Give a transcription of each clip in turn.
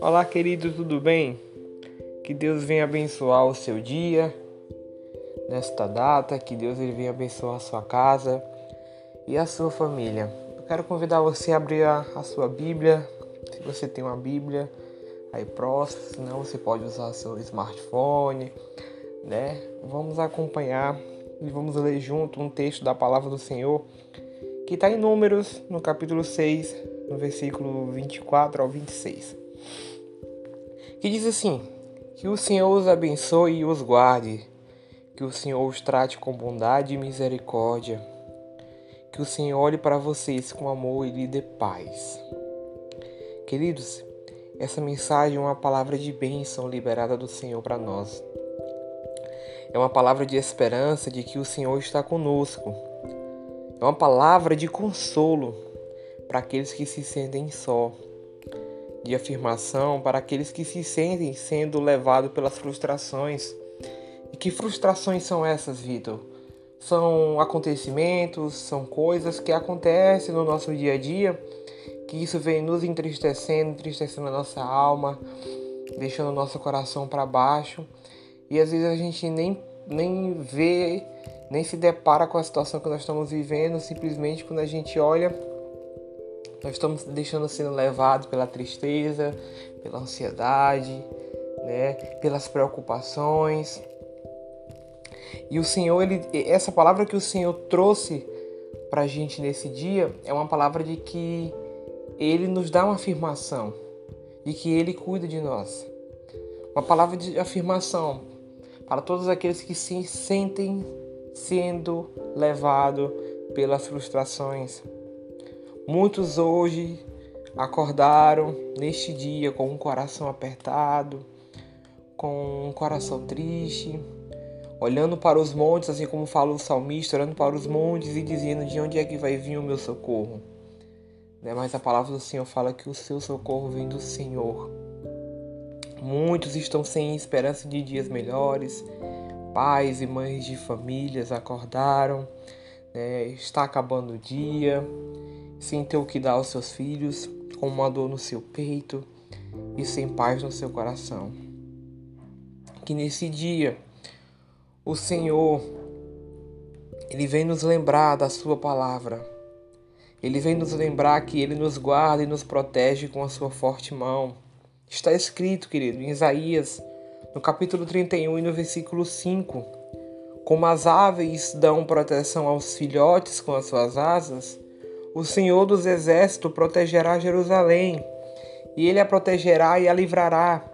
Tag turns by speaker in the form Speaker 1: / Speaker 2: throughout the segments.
Speaker 1: Olá, querido, tudo bem? Que Deus venha abençoar o seu dia nesta data, que Deus ele venha abençoar a sua casa e a sua família. Eu quero convidar você a abrir a, a sua Bíblia, se você tem uma Bíblia aí próximo, senão você pode usar seu smartphone, né? Vamos acompanhar e vamos ler junto um texto da palavra do Senhor que está em Números, no capítulo 6, no versículo 24 ao 26. Que diz assim: Que o Senhor os abençoe e os guarde, que o Senhor os trate com bondade e misericórdia, que o Senhor olhe para vocês com amor e lhe dê paz. Queridos, essa mensagem é uma palavra de bênção liberada do Senhor para nós. É uma palavra de esperança de que o Senhor está conosco. É uma palavra de consolo para aqueles que se sentem só, de afirmação para aqueles que se sentem sendo levados pelas frustrações. E que frustrações são essas, Vitor? São acontecimentos, são coisas que acontecem no nosso dia a dia, que isso vem nos entristecendo, entristecendo a nossa alma, deixando o nosso coração para baixo. E às vezes a gente nem, nem vê, nem se depara com a situação que nós estamos vivendo, simplesmente quando a gente olha, nós estamos deixando sendo levados pela tristeza, pela ansiedade, né, pelas preocupações. E o Senhor, ele, essa palavra que o Senhor trouxe para a gente nesse dia é uma palavra de que Ele nos dá uma afirmação, de que Ele cuida de nós. Uma palavra de afirmação para todos aqueles que se sentem sendo levados pelas frustrações. Muitos hoje acordaram neste dia com um coração apertado, com um coração triste, olhando para os montes, assim como fala o salmista, olhando para os montes e dizendo de onde é que vai vir o meu socorro. Né? Mas a palavra do Senhor fala que o seu socorro vem do Senhor. Muitos estão sem esperança de dias melhores. Pais e mães de famílias acordaram, né? está acabando o dia, sem ter o que dar aos seus filhos, com uma dor no seu peito e sem paz no seu coração. Que nesse dia o Senhor ele vem nos lembrar da sua palavra. Ele vem nos lembrar que ele nos guarda e nos protege com a sua forte mão Está escrito, querido, em Isaías, no capítulo 31 e no versículo 5: Como as aves dão proteção aos filhotes com as suas asas, o Senhor dos exércitos protegerá Jerusalém, e ele a protegerá e a livrará,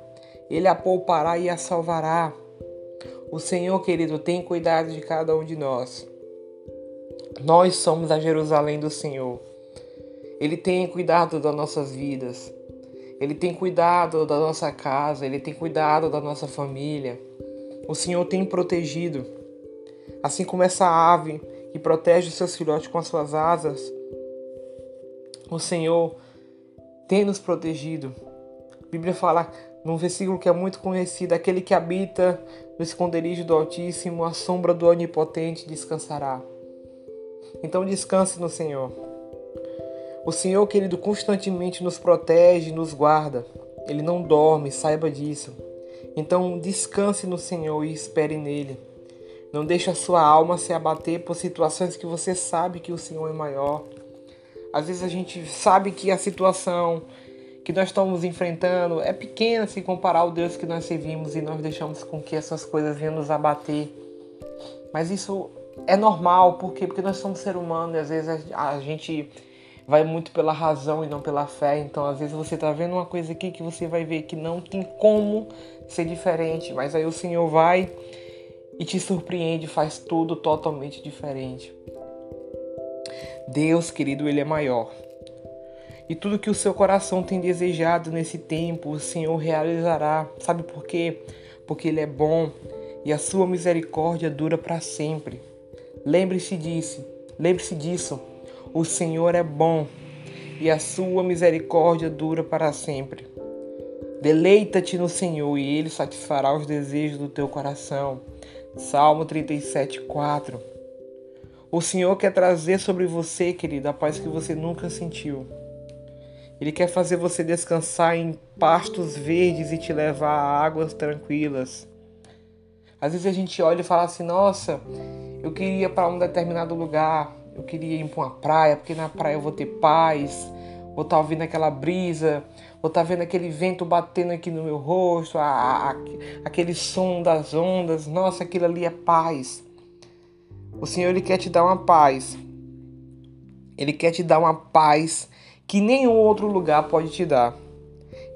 Speaker 1: ele a poupará e a salvará. O Senhor, querido, tem cuidado de cada um de nós. Nós somos a Jerusalém do Senhor. Ele tem cuidado das nossas vidas. Ele tem cuidado da nossa casa, ele tem cuidado da nossa família. O Senhor tem protegido. Assim como essa ave que protege os seus filhotes com as suas asas, o Senhor tem nos protegido. A Bíblia fala num versículo que é muito conhecido: aquele que habita no esconderijo do Altíssimo, a sombra do Onipotente descansará. Então descanse no Senhor. O Senhor, querido, constantemente nos protege, nos guarda. Ele não dorme, saiba disso. Então descanse no Senhor e espere nele. Não deixe a sua alma se abater por situações que você sabe que o Senhor é maior. Às vezes a gente sabe que a situação que nós estamos enfrentando é pequena se comparar ao Deus que nós servimos e nós deixamos com que essas coisas venham nos abater. Mas isso é normal, por quê? Porque nós somos seres humanos e às vezes a gente vai muito pela razão e não pela fé. Então, às vezes você está vendo uma coisa aqui que você vai ver que não tem como ser diferente, mas aí o Senhor vai e te surpreende, faz tudo totalmente diferente. Deus, querido, ele é maior. E tudo que o seu coração tem desejado nesse tempo, o Senhor realizará. Sabe por quê? Porque ele é bom e a sua misericórdia dura para sempre. Lembre-se disso. Lembre-se disso. O Senhor é bom e a sua misericórdia dura para sempre. Deleita-te no Senhor e ele satisfará os desejos do teu coração. Salmo 37, 4. O Senhor quer trazer sobre você, querido, a paz que você nunca sentiu. Ele quer fazer você descansar em pastos verdes e te levar a águas tranquilas. Às vezes a gente olha e fala assim: nossa, eu queria para um determinado lugar, eu queria ir para uma praia, porque na praia eu vou ter paz, vou estar tá ouvindo aquela brisa, vou estar tá vendo aquele vento batendo aqui no meu rosto, a, a, aquele som das ondas. Nossa, aquilo ali é paz. O Senhor ele quer te dar uma paz. Ele quer te dar uma paz que nenhum outro lugar pode te dar.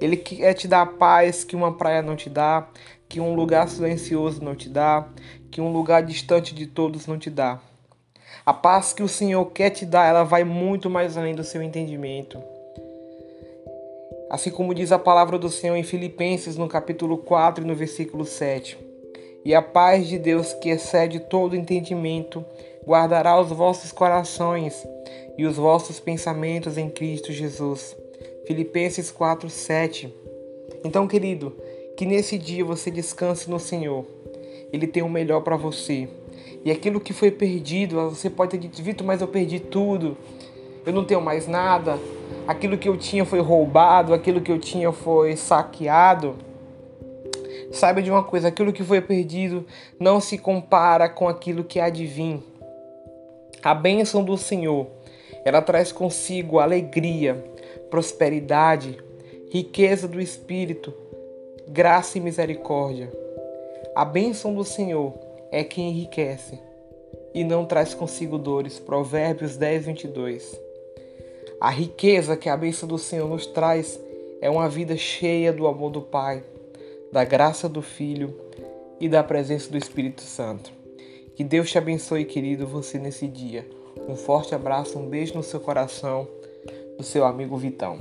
Speaker 1: Ele quer te dar a paz que uma praia não te dá, que um lugar silencioso não te dá, que um lugar distante de todos não te dá. A paz que o Senhor quer te dar, ela vai muito mais além do seu entendimento. Assim como diz a palavra do Senhor em Filipenses, no capítulo 4 e no versículo 7. E a paz de Deus, que excede todo entendimento, guardará os vossos corações e os vossos pensamentos em Cristo Jesus. Filipenses 4, 7. Então, querido, que nesse dia você descanse no Senhor. Ele tem o melhor para você. E aquilo que foi perdido, você pode ter dito, Vitor, mas eu perdi tudo. Eu não tenho mais nada. Aquilo que eu tinha foi roubado, aquilo que eu tinha foi saqueado. Saiba de uma coisa: aquilo que foi perdido não se compara com aquilo que há de vir. A bênção do Senhor, ela traz consigo alegria, prosperidade, riqueza do espírito, graça e misericórdia. A bênção do Senhor é que enriquece e não traz consigo dores. Provérbios 10, 22. A riqueza que a bênção do Senhor nos traz é uma vida cheia do amor do Pai da graça do Filho e da presença do Espírito Santo. Que Deus te abençoe, querido, você nesse dia. Um forte abraço, um beijo no seu coração, do seu amigo Vitão.